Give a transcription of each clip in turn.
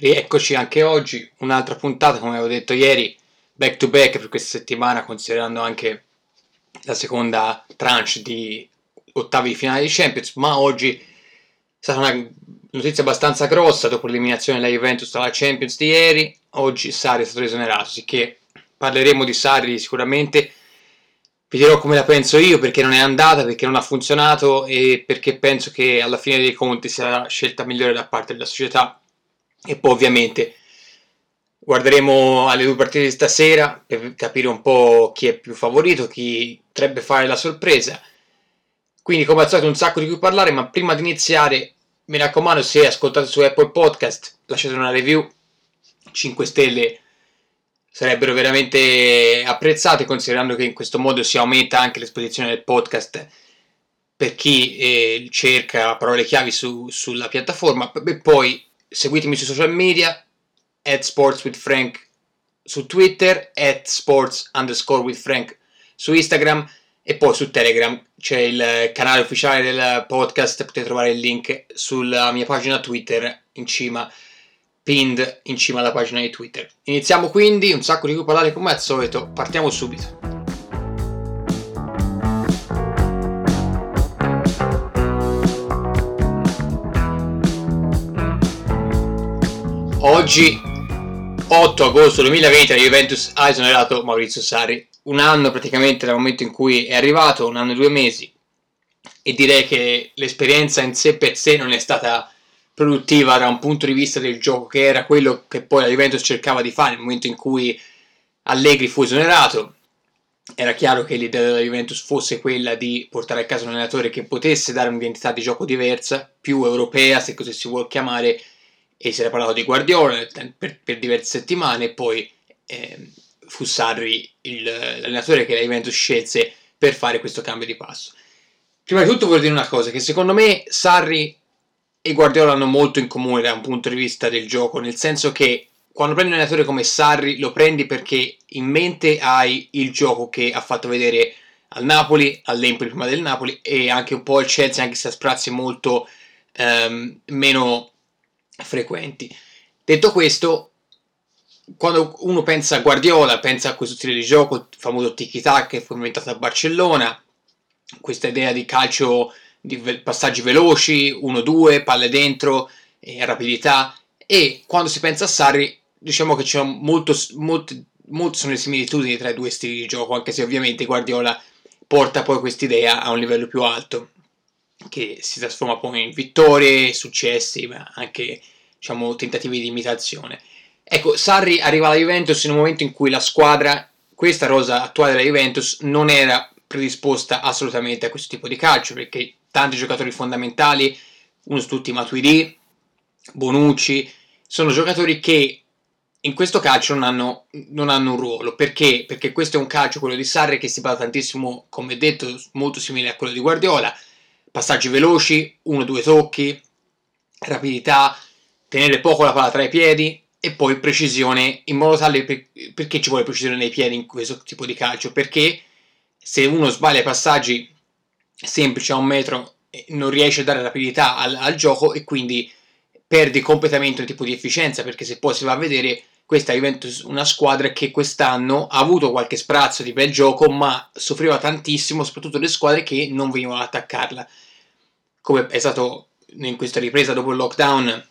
Rieccoci anche oggi, un'altra puntata, come avevo detto ieri, back to back per questa settimana, considerando anche la seconda tranche di ottavi di finale di Champions, ma oggi è stata una notizia abbastanza grossa dopo l'eliminazione della Juventus dalla Champions di ieri, oggi Sarri è stato esonerato, sicché parleremo di Sarri sicuramente, vi dirò come la penso io, perché non è andata, perché non ha funzionato e perché penso che alla fine dei conti sia la scelta migliore da parte della società e poi ovviamente guarderemo alle due partite di stasera per capire un po' chi è più favorito, chi potrebbe fare la sorpresa. Quindi come al solito un sacco di cui parlare, ma prima di iniziare mi raccomando se ascoltate su Apple Podcast lasciate una review, 5 stelle sarebbero veramente apprezzate considerando che in questo modo si aumenta anche l'esposizione del podcast per chi eh, cerca parole chiavi su, sulla piattaforma e poi seguitemi sui social media, at sports with Frank su Twitter, at sports underscore with Frank su Instagram e poi su Telegram c'è il canale ufficiale del podcast, potete trovare il link sulla mia pagina Twitter in cima, pinned in cima alla pagina di Twitter. Iniziamo quindi, un sacco di cui parlare come al solito, partiamo subito. Oggi, 8 agosto 2020, la Juventus ha esonerato Maurizio Sarri. Un anno praticamente dal momento in cui è arrivato, un anno e due mesi, e direi che l'esperienza in sé per sé non è stata produttiva da un punto di vista del gioco, che era quello che poi la Juventus cercava di fare nel momento in cui Allegri fu esonerato. Era chiaro che l'idea della Juventus fosse quella di portare a casa un allenatore che potesse dare un'identità di gioco diversa, più europea, se così si vuole chiamare, e si era parlato di Guardiola per, per diverse settimane e poi eh, fu Sarri il, l'allenatore che la Juventus scelse per fare questo cambio di passo. Prima di tutto voglio dire una cosa, che secondo me Sarri e Guardiola hanno molto in comune da un punto di vista del gioco, nel senso che quando prendi un allenatore come Sarri lo prendi perché in mente hai il gioco che ha fatto vedere al Napoli, all'Empoli prima del Napoli e anche un po' al Chelsea, anche se a sprazzi molto ehm, meno frequenti. Detto questo, quando uno pensa a Guardiola, pensa a questo stile di gioco, il famoso fu inventato a Barcellona, questa idea di calcio di passaggi veloci, 1-2, palle dentro, eh, rapidità e quando si pensa a Sarri diciamo che c'è molto, molto, molto sono le similitudini tra i due stili di gioco, anche se ovviamente Guardiola porta poi quest'idea a un livello più alto che si trasforma poi in vittorie, successi, ma anche diciamo, tentativi di imitazione. Ecco, Sarri arriva alla Juventus in un momento in cui la squadra, questa rosa attuale della Juventus, non era predisposta assolutamente a questo tipo di calcio, perché tanti giocatori fondamentali, uno su tutti Matuidi, Bonucci, sono giocatori che in questo calcio non hanno, non hanno, un ruolo. Perché? Perché questo è un calcio, quello di Sarri, che si basa tantissimo, come detto, molto simile a quello di Guardiola, passaggi veloci, uno o due tocchi, rapidità, tenere poco la palla tra i piedi e poi precisione in modo tale per, perché ci vuole precisione nei piedi in questo tipo di calcio? Perché se uno sbaglia i passaggi semplici a un metro eh, non riesce a dare rapidità al, al gioco e quindi perdi completamente un tipo di efficienza perché se poi si va a vedere questa diventa una squadra che quest'anno ha avuto qualche sprazzo di bel gioco ma soffriva tantissimo soprattutto le squadre che non venivano ad attaccarla. Come è stato in questa ripresa dopo il lockdown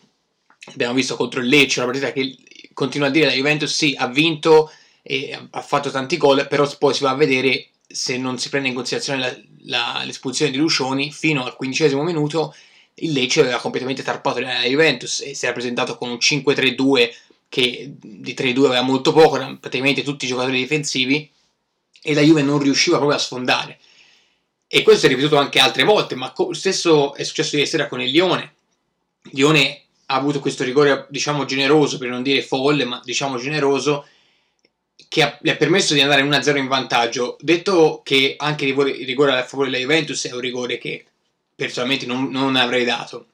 abbiamo visto contro il Lecce una partita che continua a dire la Juventus sì ha vinto e ha fatto tanti gol però poi si va a vedere se non si prende in considerazione la, la, l'espulsione di Lucioni fino al quindicesimo minuto il Lecce aveva completamente tarpato la Juventus e si era presentato con un 5-3-2 che di 3-2 aveva molto poco, erano praticamente tutti i giocatori difensivi e la Juve non riusciva proprio a sfondare e questo è ripetuto anche altre volte, ma lo stesso è successo ieri sera con il Lione. Lione ha avuto questo rigore, diciamo, generoso, per non dire folle, ma diciamo generoso, che ha, gli ha permesso di andare 1-0 in vantaggio. Detto che anche il rigore, il rigore a favore della Juventus è un rigore che personalmente non, non avrei dato.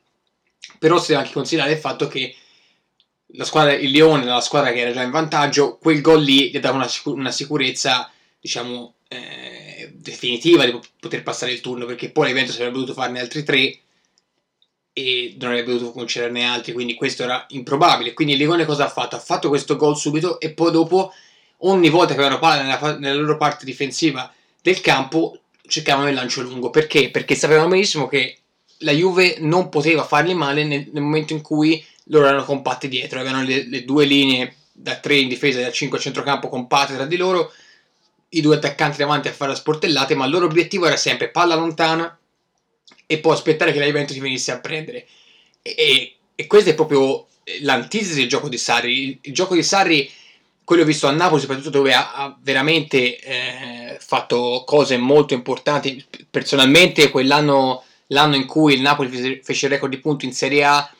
Però si deve anche considerare il fatto che squadra, il Lione, la squadra che era già in vantaggio, quel gol lì gli dava una, sicur- una sicurezza, diciamo, eh, definitiva di poter passare il turno perché poi l'evento sarebbe dovuto farne altri tre e non avrebbe dovuto concederne altri, quindi questo era improbabile. Quindi il Ligone cosa ha fatto? Ha fatto questo gol subito e poi dopo, ogni volta che avevano palla nella, nella loro parte difensiva del campo, cercavano il lancio lungo. Perché? Perché sapevano benissimo che la Juve non poteva fargli male nel, nel momento in cui loro erano compatti dietro, avevano le, le due linee da 3 in difesa e da 5 a centrocampo compatte tra di loro, i due attaccanti davanti a fare la sportellate, ma il loro obiettivo era sempre palla lontana e poi aspettare che la Juventus venisse a prendere. E, e, e questo è proprio l'antitesi del gioco di Sarri. Il, il, gioco di Sarri, quello visto a Napoli, soprattutto dove ha, ha veramente eh, fatto cose molto importanti. Personalmente, quell'anno l'anno in cui il Napoli fece, fece il record di punti in Serie A,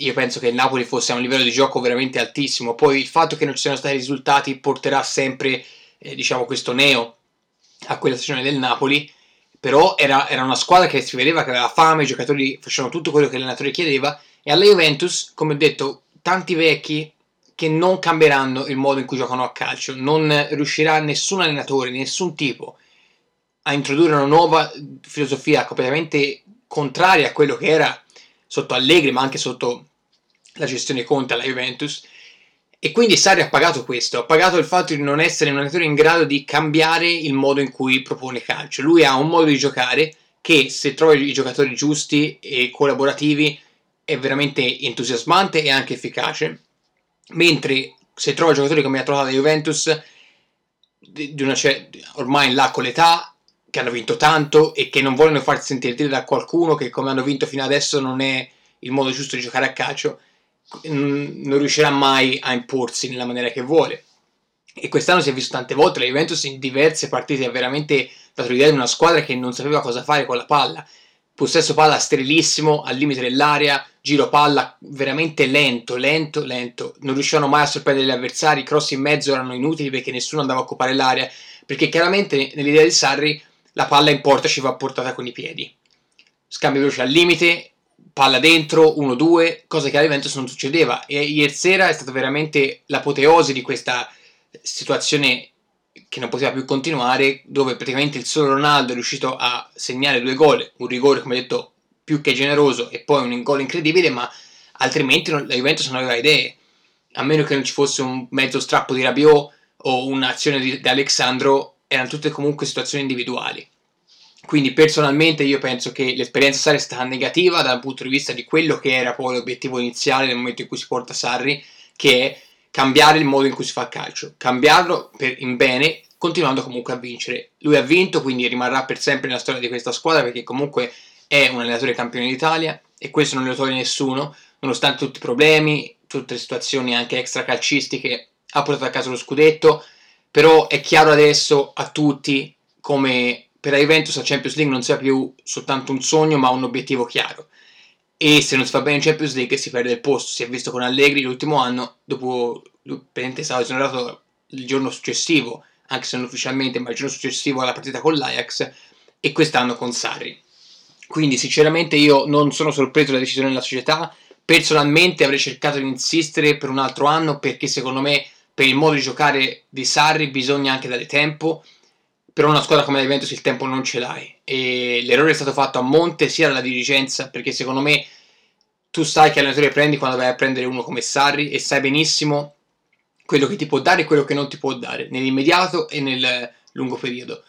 io penso che il Napoli fosse a un livello di gioco veramente altissimo. Poi il fatto che non ci siano stati risultati porterà sempre, eh, diciamo, questo neo a quella stagione del Napoli. Però era, era, una squadra che si vedeva che aveva fame, i giocatori facevano tutto quello che l'allenatore chiedeva. E alla Juventus, come ho detto, tanti vecchi che non cambieranno il modo in cui giocano a calcio, non riuscirà nessun allenatore, nessun tipo a introdurre una nuova filosofia completamente contraria a quello che era sotto Allegri, ma anche sotto la gestione Conte alla Juventus e quindi Sarri ha pagato questo, ha pagato il fatto di non essere un allenatore in grado di cambiare il modo in cui propone calcio. Lui ha un modo di giocare che se trova i giocatori giusti e collaborativi è veramente entusiasmante e anche efficace, mentre se trova giocatori come ha trovato la Juventus, di una, ormai là con l'età, che hanno vinto tanto e che non vogliono farsi sentire dire da qualcuno che come hanno vinto fino adesso non è il modo giusto di giocare a calcio, non riuscirà mai a imporsi nella maniera che vuole. E quest'anno si è visto tante volte la Juventus in diverse partite ha veramente dato l'idea di una squadra che non sapeva cosa fare con la palla. Possesso palla sterilissimo, al limite dell'area, giro palla veramente lento, lento, lento. Non riuscivano mai a sorprendere gli avversari, i cross in mezzo erano inutili perché nessuno andava a occupare l'area. Perché chiaramente nell'idea di Sarri la palla in porta ci va portata con i piedi. Scambio veloce al limite, palla dentro, 1-2, cosa che alla Juventus non succedeva. E ieri sera è stata veramente l'apoteosi di questa situazione che non poteva più continuare, dove praticamente il solo Ronaldo è riuscito a segnare due gol, un rigore come detto più che generoso e poi un gol incredibile, ma altrimenti la Juventus non aveva idee, a meno che non ci fosse un mezzo strappo di Rabiot o un'azione di, di Alexandro, erano tutte comunque situazioni individuali. Quindi personalmente io penso che l'esperienza Sarri è stata negativa dal punto di vista di quello che era poi l'obiettivo iniziale nel momento in cui si porta Sarri, che è cambiare il modo in cui si fa calcio, cambiarlo per, in bene, continuando comunque a vincere. Lui ha vinto, quindi rimarrà per sempre nella storia di questa squadra perché comunque è un allenatore campione d'Italia e questo non lo toglie nessuno, nonostante tutti i problemi, tutte le situazioni anche extra calcistiche, ha portato a casa lo scudetto, però è chiaro adesso a tutti come per la Juventus la Champions League non sia più soltanto un sogno ma un obiettivo chiaro. E se non si fa bene in Champions League si perde il posto. Si è visto con Allegri l'ultimo anno dopo praticamente stava esonerato il giorno successivo anche se non ufficialmente ma il giorno successivo alla partita con l'Ajax e quest'anno con Sarri. Quindi sinceramente io non sono sorpreso dalla decisione della società. Personalmente avrei cercato di insistere per un altro anno perché secondo me per il modo di giocare di Sarri bisogna anche dare tempo però una squadra come la Juventus il tempo non ce l'hai. E l'errore è stato fatto a monte sia dalla dirigenza perché secondo me tu sai che allenatore prendi quando vai a prendere uno come Sarri e sai benissimo quello che ti può dare e quello che non ti può dare nell'immediato e nel lungo periodo.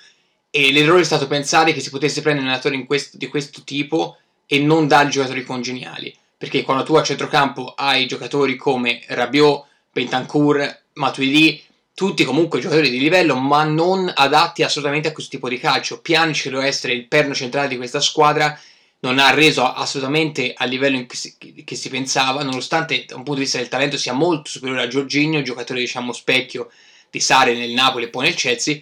E l'errore è stato pensare che si potesse prendere un allenatore questo, di questo tipo e non dare giocatori congeniali. Perché quando tu a centrocampo hai giocatori come Rabiot, Bentancur, Matuidi tutti comunque giocatori di livello, ma non adatti assolutamente a questo tipo di calcio. Pjanic, doveva essere il perno centrale di questa squadra, non ha reso assolutamente al livello si, che si pensava, nonostante da un punto di vista del talento sia molto superiore a Giorginio, giocatore diciamo specchio di Sare nel Napoli e poi nel Chelsea.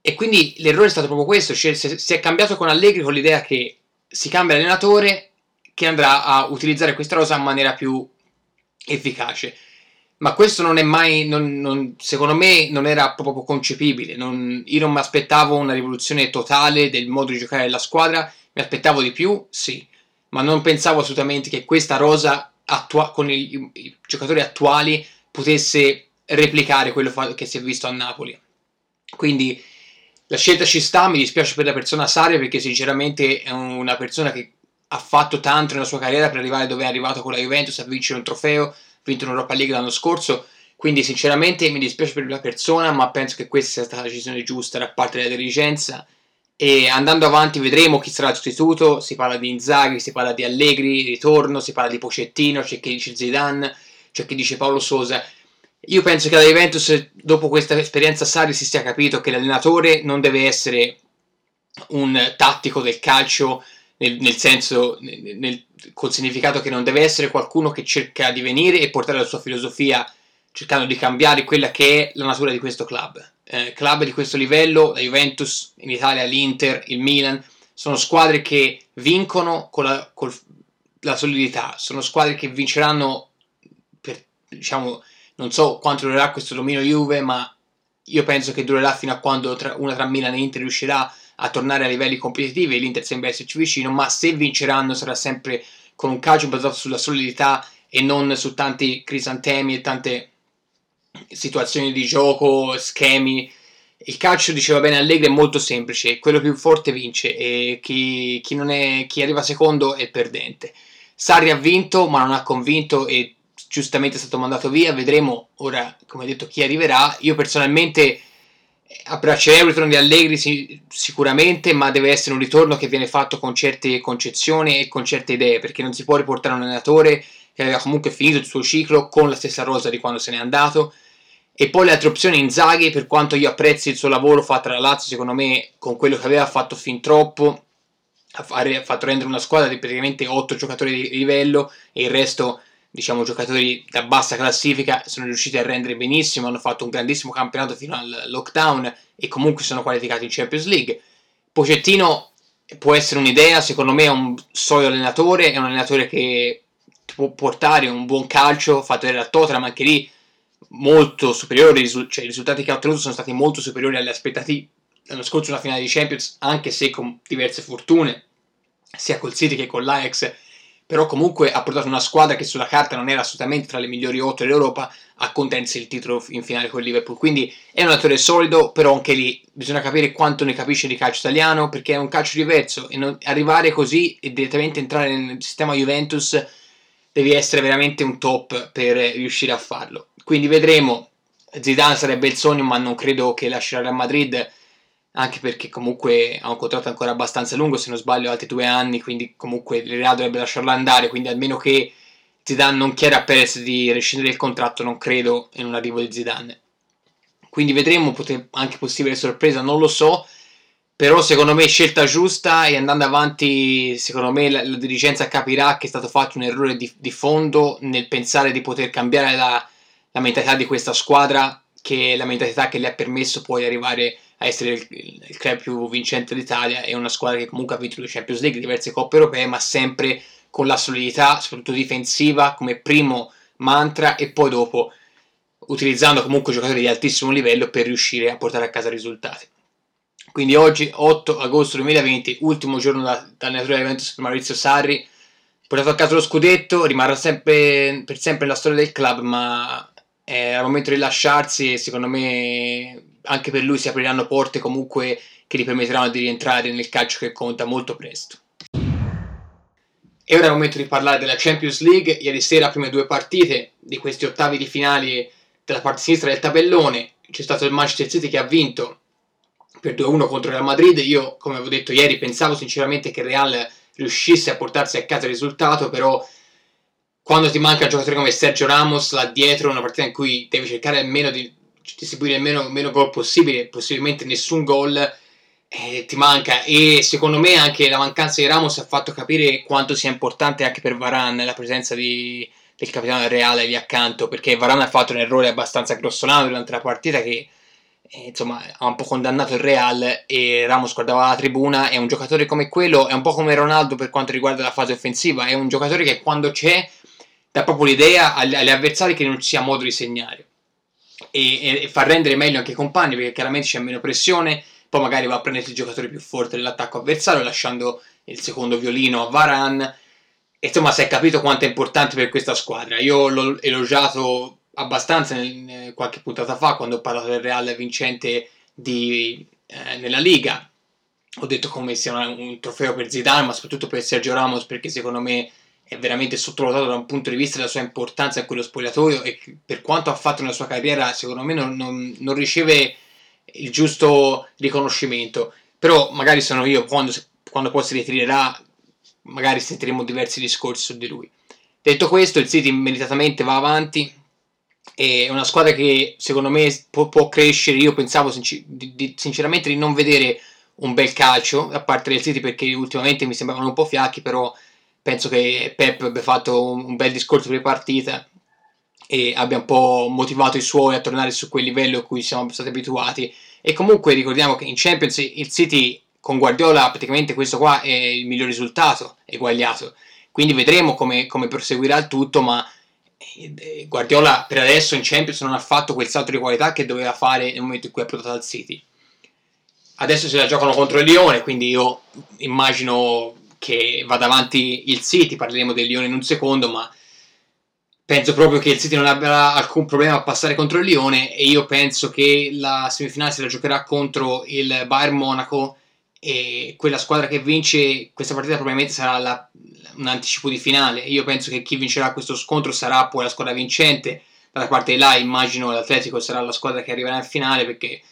E quindi l'errore è stato proprio questo, cioè si è cambiato con Allegri con l'idea che si cambia allenatore che andrà a utilizzare questa rosa in maniera più efficace ma questo non è mai, non, non, secondo me, non era proprio concepibile. Non, io non mi aspettavo una rivoluzione totale del modo di giocare della squadra, mi aspettavo di più, sì, ma non pensavo assolutamente che questa rosa attua- con i, i, giocatori attuali potesse replicare quello fa- che si è visto a Napoli. Quindi la scelta ci sta, mi dispiace per la persona Saria perché sinceramente è una persona che ha fatto tanto nella sua carriera per arrivare dove è arrivato con la Juventus a vincere un trofeo, vinto un'Europa League l'anno scorso, quindi sinceramente mi dispiace per la persona, ma penso che questa sia stata la decisione giusta da parte della dirigenza. E andando avanti vedremo chi sarà il sostituto, si parla di Inzaghi, si parla di Allegri, ritorno, si parla di Pocettino, c'è chi dice Zidane, c'è chi dice Paolo Sosa. Io penso che la Juventus dopo questa esperienza Sari si sia capito che l'allenatore non deve essere un tattico del calcio nel, nel senso, nel, nel, col significato che non deve essere qualcuno che cerca di venire e portare la sua filosofia cercando di cambiare quella che è la natura di questo club. Eh, club di questo livello, la Juventus, in Italia l'Inter, il Milan, sono squadre che vincono con la, con la solidità, sono squadre che vinceranno per, diciamo, non so quanto durerà questo dominio Juve, ma io penso che durerà fino a quando tra, una tra Milan e Inter riuscirà a tornare a livelli competitivi l'Inter sembra esserci vicino, ma se vinceranno sarà sempre con un calcio basato sulla solidità e non su tanti crisantemi e tante situazioni di gioco, schemi. Il calcio, diceva bene Allegri, è molto semplice, quello più forte vince e chi, chi, è, chi arriva secondo è perdente. Sarri ha vinto ma non ha convinto e giustamente è stato mandato via, vedremo ora, come detto, chi arriverà. Io personalmente abbraccerei un ritorno di Allegri sì, sicuramente, ma deve essere un ritorno che viene fatto con certe concezioni e con certe idee, perché non si può riportare un allenatore che aveva comunque finito il suo ciclo con la stessa rosa di quando se n'è andato. E poi le altre opzioni Inzaghi, per quanto io apprezzi il suo lavoro fatto alla Lazio, secondo me con quello che aveva fatto fin troppo, ha fatto rendere una squadra di praticamente 8 giocatori di livello e il resto diciamo giocatori da bassa classifica sono riusciti a rendere benissimo, hanno fatto un grandissimo campionato fino al lockdown e comunque sono qualificati in Champions League. Pocettino può essere un'idea, secondo me è un solido allenatore, è un allenatore che può portare un buon calcio, fatto vedere a Tottenham anche lì molto superiori, cioè i risultati che ha ottenuto sono stati molto superiori alle aspettative. L'anno scorso una finale di Champions, anche se con diverse fortune, sia col City che con l'Ajax, però comunque ha portato una squadra che sulla carta non era assolutamente tra le migliori 8 dell'Europa a contendersi il titolo in finale con il Liverpool. Quindi è un attore solido, però anche lì bisogna capire quanto ne capisce di calcio italiano, perché è un calcio diverso e non, arrivare così e direttamente entrare nel sistema Juventus devi essere veramente un top per riuscire a farlo. Quindi vedremo. Zidane sarebbe il sogno, ma non credo che lascerà Real Madrid anche perché comunque ha un contratto ancora abbastanza lungo, se non sbaglio altri due anni, quindi comunque il Real dovrebbe lasciarlo andare, quindi almeno che Zidane non chieda a Perez di rescindere il contratto, non credo in un arrivo di Zidane. Quindi vedremo, anche possibile sorpresa, non lo so, però secondo me scelta giusta e andando avanti, secondo me la, la dirigenza capirà che è stato fatto un errore di, di fondo nel pensare di poter cambiare la, la mentalità di questa squadra, che è la mentalità che le ha permesso poi di arrivare a essere il, il, club più vincente d'Italia è una squadra che comunque ha vinto le Champions League, diverse coppe europee, ma sempre con la solidità, soprattutto difensiva, come primo mantra e poi dopo utilizzando comunque giocatori di altissimo livello per riuscire a portare a casa risultati. Quindi oggi, 8 agosto 2020, ultimo giorno da, dall'allenatore Juventus per Maurizio Sarri, portato a casa lo scudetto, rimarrà sempre, per sempre nella storia del club, ma è al momento di lasciarsi e secondo me anche per lui si apriranno porte comunque che gli permetteranno di rientrare nel calcio che conta molto presto. E ora è il momento di parlare della Champions League. Ieri sera, prime due partite di questi ottavi di finale della parte sinistra del tabellone, c'è stato il Manchester City che ha vinto per 2-1 contro il Real Madrid. Io, come avevo detto ieri, pensavo sinceramente che il Real riuscisse a portarsi a casa il risultato, però quando ti manca un giocatore come Sergio Ramos là dietro, una partita in cui devi cercare almeno di distribuire il meno, meno gol possibile, possibilmente nessun gol, eh, ti manca. E secondo me anche la mancanza di Ramos ha fatto capire quanto sia importante anche per Varane la presenza di, del capitano Reale lì accanto, perché Varane ha fatto un errore abbastanza grossolano durante la partita che eh, insomma ha un po' condannato il Real e Ramos guardava la tribuna e un giocatore come quello è un po' come Ronaldo per quanto riguarda la fase offensiva, è un giocatore che quando c'è dà proprio l'idea agli, agli avversari che non ci sia modo di segnare e, e far rendere meglio anche i compagni perché chiaramente c'è meno pressione, poi magari va a prendere il giocatore più forte dell'attacco avversario lasciando il secondo violino a Varan. Insomma, si è capito quanto è importante per questa squadra. Io l'ho elogiato abbastanza nel, qualche puntata fa quando ho parlato del Real vincente di, eh, nella Liga ho detto come sia un, un trofeo per Zidane, ma soprattutto per Sergio Ramos, perché secondo me è veramente sottovalutato da un punto di vista della sua importanza in quello spogliatoio e per quanto ha fatto nella sua carriera, secondo me non, non, non riceve il giusto riconoscimento. Però magari sono io, quando, quando poi si ritirerà, magari sentiremo diversi discorsi su di lui. Detto questo, il City meritatamente va avanti. È una squadra che secondo me può, può crescere. Io pensavo sincer- di, di, sinceramente di non vedere un bel calcio da parte del City perché ultimamente mi sembravano un po' fiacchi, però penso che Pep abbia fatto un bel discorso pre-partita e abbia un po' motivato i suoi a tornare su quel livello a cui siamo stati abituati. E comunque ricordiamo che in Champions il City con Guardiola praticamente questo qua è il miglior risultato, eguagliato. Quindi vedremo come, come proseguirà il tutto, ma eh, Guardiola per adesso in Champions non ha fatto quel salto di qualità che doveva fare nel momento in cui ha provato al City. Adesso se la giocano contro il Lione, quindi io immagino che vada avanti il City, parleremo del Lione in un secondo, ma penso proprio che il City non abbia alcun problema a passare contro il Lione e io penso che la semifinale se la giocherà contro il Bayern Monaco e quella squadra che vince questa partita probabilmente sarà la, un anticipo di finale. Io penso che chi vincerà questo scontro sarà poi la squadra vincente. Dalla parte di là immagino l'Atletico sarà la squadra che arriverà in finale perché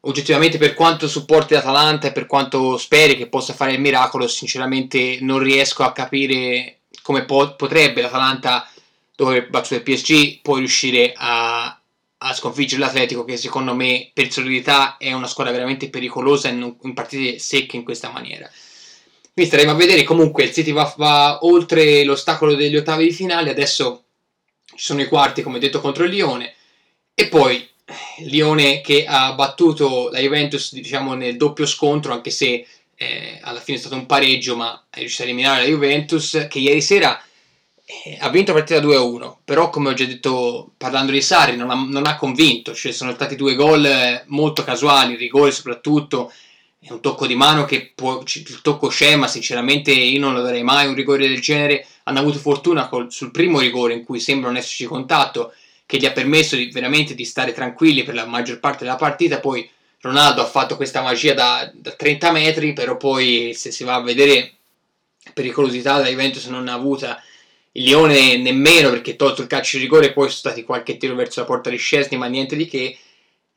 oggettivamente per quanto supporti l'Atalanta e per quanto speri che possa fare il miracolo, sinceramente non riesco a capire come po- potrebbe l'Atalanta, dopo aver battuto il PSG, poi riuscire a, a, sconfiggere l'Atletico che secondo me per solidità è una squadra veramente pericolosa in, in partite secche in questa maniera. Quindi staremo a vedere, comunque il City va, va oltre l'ostacolo degli ottavi di finale, adesso ci sono i quarti come detto contro il Lione e poi Lione che ha battuto la Juventus diciamo nel doppio scontro anche se eh, alla fine è stato un pareggio ma è riuscito a eliminare la Juventus che ieri sera eh, ha vinto la partita 2-1 però come ho già detto parlando di Sarri non ha, non ha convinto. Cioè sono stati due gol eh, molto casuali rigore soprattutto. È un tocco di mano che può, il tocco c'è ma sinceramente io non lo darei mai un rigore del genere. Hanno avuto fortuna col, sul primo rigore in cui sembra non esserci contatto che gli ha permesso di, veramente di stare tranquilli per la maggior parte della partita. Poi Ronaldo ha fatto questa magia da, da 30 metri, però poi se si va a vedere pericolosità la Juventus non ha avuta il Lione nemmeno perché tolto il calcio di rigore poi sono stati qualche tiro verso la porta di Scesni ma niente di che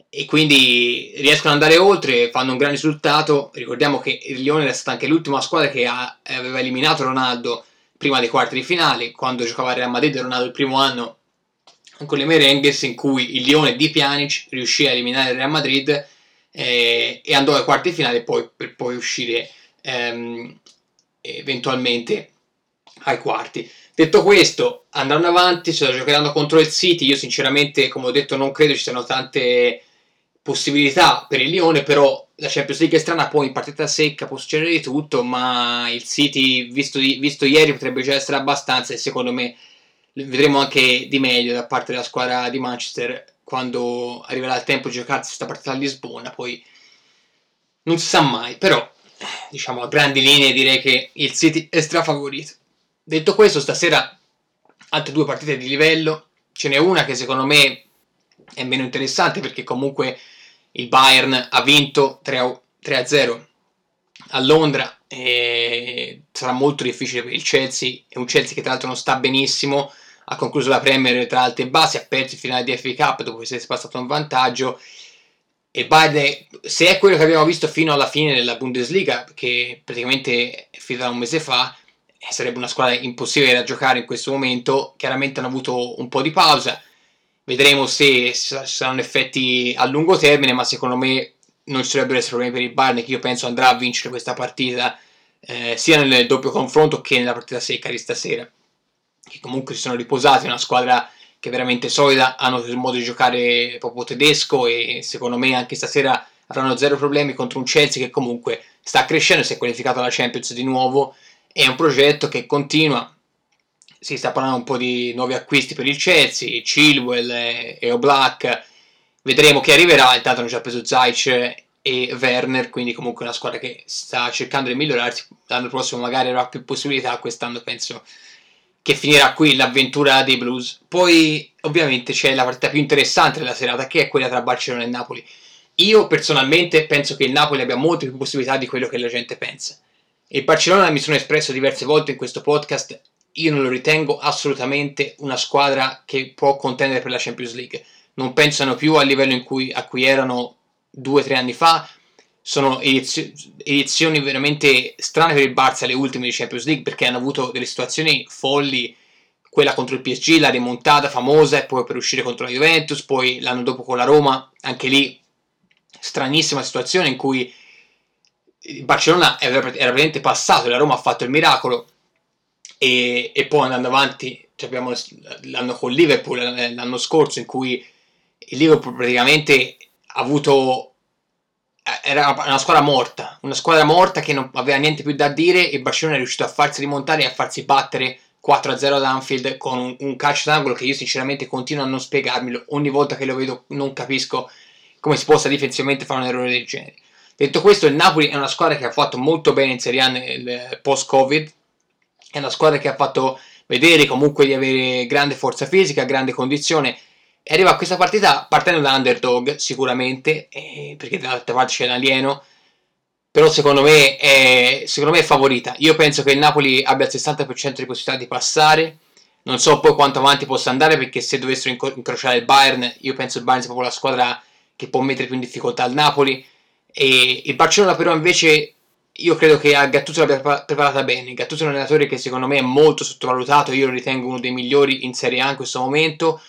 e quindi riescono ad andare oltre fanno un gran risultato ricordiamo che il Lione è stata anche l'ultima squadra che ha, aveva eliminato Ronaldo prima dei quarti di finale quando giocava a Real Madrid Ronaldo il primo anno con le merengues in cui il Lione di Pjanic riuscì a eliminare il Real Madrid eh, e andò ai quarti finali poi, per poi uscire ehm, eventualmente ai quarti. Detto questo, andranno avanti, se la giocheranno contro il City, io sinceramente, come ho detto, non credo ci siano tante possibilità per il Lione, però la Champions League è strana, poi in partita secca può succedere di tutto, ma il City, visto, visto ieri, potrebbe già essere abbastanza e secondo me vedremo anche di meglio da parte della squadra di Manchester quando arriverà il tempo di giocarsi questa partita a Lisbona. Poi non si sa mai, però diciamo a grandi linee direi che il City è strafavorito. Detto questo, stasera altre due partite di livello. Ce n'è una che secondo me è meno interessante perché comunque il Bayern ha vinto 3-0 a Londra sarà molto difficile per il Chelsea. È un Chelsea che tra l'altro non sta benissimo ha concluso la Premier tra alte e bassi, ha perso il finale di FA Cup dopo essere passato un vantaggio. E Bayern, se è quello che abbiamo visto fino alla fine della Bundesliga, che praticamente è finita un mese fa, eh, sarebbe una squadra impossibile da giocare in questo momento. Chiaramente hanno avuto un po' di pausa. Vedremo se ci saranno effetti a lungo termine, ma secondo me non ci dovrebbero essere problemi per il Bayern, che io penso andrà a vincere questa partita eh, sia nel doppio confronto che nella partita secca di stasera che comunque si sono riposati, una squadra che è veramente solida, hanno il modo di giocare proprio tedesco e secondo me anche stasera avranno zero problemi contro un Chelsea che comunque sta crescendo, si è qualificato alla Champions di nuovo, è un progetto che continua, si sta parlando un po' di nuovi acquisti per il Chelsea, Chilwell e Oblak, vedremo chi arriverà, intanto hanno già preso Zayc e Werner, quindi comunque una squadra che sta cercando di migliorarsi, l'anno prossimo magari avrà più possibilità, quest'anno penso che finirà qui l'avventura dei Blues. Poi ovviamente c'è la partita più interessante della serata che è quella tra Barcellona e Napoli. io personalmente penso che il Napoli abbia molte più possibilità di quello che la gente pensa. Il Barcellona mi sono espresso diverse volte in questo podcast, io non lo ritengo assolutamente una squadra che può contendere per la Champions League. Non pensano più al livello cui, a cui erano due o tre anni fa. Sono edizioni veramente strane per il Barça le ultime di Champions League perché hanno avuto delle situazioni folli quella contro il PSG, la rimontata famosa e poi per uscire contro la Juventus, poi l'anno dopo con la Roma, anche lì stranissima situazione in cui il Barcellona era, era praticamente passato, la Roma ha fatto il miracolo e, e poi andando avanti cioè abbiamo l'anno con Liverpool l'anno scorso in cui il Liverpool praticamente ha avuto era una squadra morta, una squadra morta che non aveva niente più da dire e Barcellona è riuscito a farsi rimontare e a farsi battere 4-0 ad Anfield con un, un calcio d'angolo che io sinceramente continuo a non spiegarmelo, ogni volta che lo vedo non capisco come si possa difensivamente fare un errore del genere. Detto questo, il Napoli è una squadra che ha fatto molto bene in Serie A nel post-Covid, è una squadra che ha fatto vedere comunque di avere grande forza fisica, grande condizione, e arriva a questa partita partendo da underdog sicuramente, eh, perché dall'altra parte c'è l'alieno, però secondo me, è, secondo me è favorita. Io penso che il Napoli abbia il 60% di possibilità di passare. Non so poi quanto avanti possa andare perché se dovessero incrociare il Bayern, io penso il Bayern sia proprio la squadra che può mettere più in difficoltà il Napoli. E il Barcellona però invece io credo che a Gattuso l'abbia preparata bene. Gattuso è un allenatore che secondo me è molto sottovalutato, io lo ritengo uno dei migliori in Serie A in questo momento.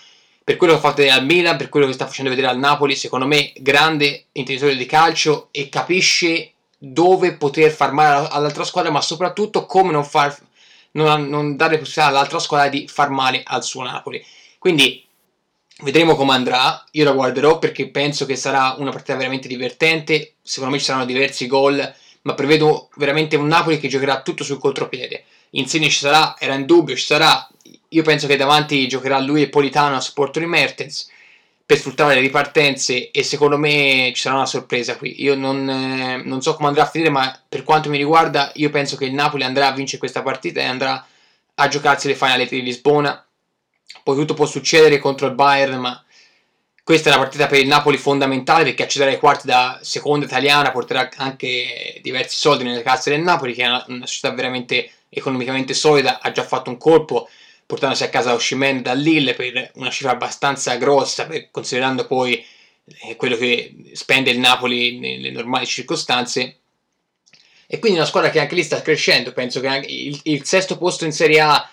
Per quello che ha fatto vedere al Milan, per quello che sta facendo vedere al Napoli, secondo me grande intenditore di calcio e capisce dove poter far male all'altra squadra, ma soprattutto come non, far, non, non dare possibilità all'altra squadra di far male al suo Napoli. Quindi vedremo come andrà. Io la guarderò perché penso che sarà una partita veramente divertente. Secondo me ci saranno diversi gol, ma prevedo veramente un Napoli che giocherà tutto sul contropiede. Insigne ci sarà, era in dubbio, ci sarà. Io penso che davanti giocherà lui e Politano a supporto di Mertens per sfruttare le ripartenze e secondo me ci sarà una sorpresa qui. Io non, eh, non, so come andrà a finire, ma per quanto mi riguarda io penso che il Napoli andrà a vincere questa partita e andrà a giocarsi le finalette di Lisbona. Poi tutto può succedere contro il Bayern, ma questa è una partita per il Napoli fondamentale perché accedere ai quarti da seconda italiana porterà anche diversi soldi nelle casse del Napoli, che è una, una società veramente economicamente solida, ha già fatto un colpo portandosi a casa Oshimen da Lille per una cifra abbastanza grossa, per, considerando poi eh, quello che spende il Napoli nelle normali circostanze. E quindi una squadra che anche lì sta crescendo, penso che il, il, sesto posto in Serie A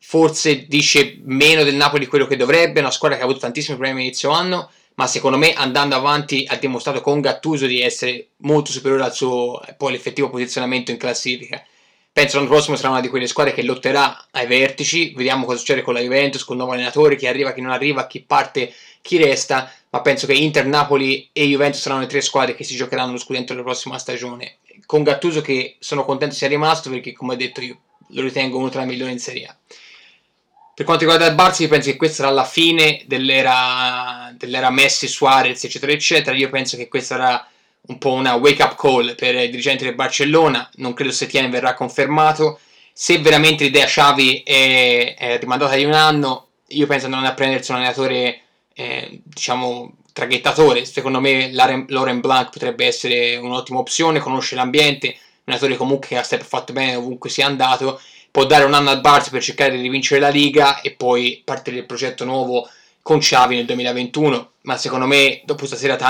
forse dice meno del Napoli di quello che dovrebbe, una squadra che ha avuto tantissimi problemi inizio anno, ma secondo me andando avanti ha dimostrato con Gattuso di essere molto superiore al suo poi l'effettivo posizionamento in classifica penso l'anno prossimo sarà una di quelle squadre che lotterà ai vertici. Vediamo cosa succede con la Juventus, con il nuovo allenatore, chi arriva, chi non arriva, chi parte, chi resta. Ma penso che Inter, Napoli e Juventus saranno le tre squadre che si giocheranno lo scudetto della prossima stagione. Con Gattuso che sono contento sia rimasto perché, come ho detto, io lo ritengo uno tra i migliori in Serie A. Per quanto riguarda il Barça, io penso che questa sarà la fine dell'era, dell'era Messi, Suarez, eccetera, eccetera. Io penso che questa sarà un po' una wake up call per i dirigenti del Barcellona, non credo se Tiene verrà confermato. Se veramente l'idea Xavi è, è rimandata di un anno, io penso andranno a prendersi un allenatore, eh, diciamo, traghettatore. Secondo me Lauren Blanc potrebbe essere un'ottima opzione, conosce l'ambiente, un allenatore comunque che ha sempre fatto bene ovunque sia andato, può dare un anno al Barça per cercare di rivincere la Liga e poi partire il progetto nuovo con Xavi nel 2021. Ma secondo me, dopo stasera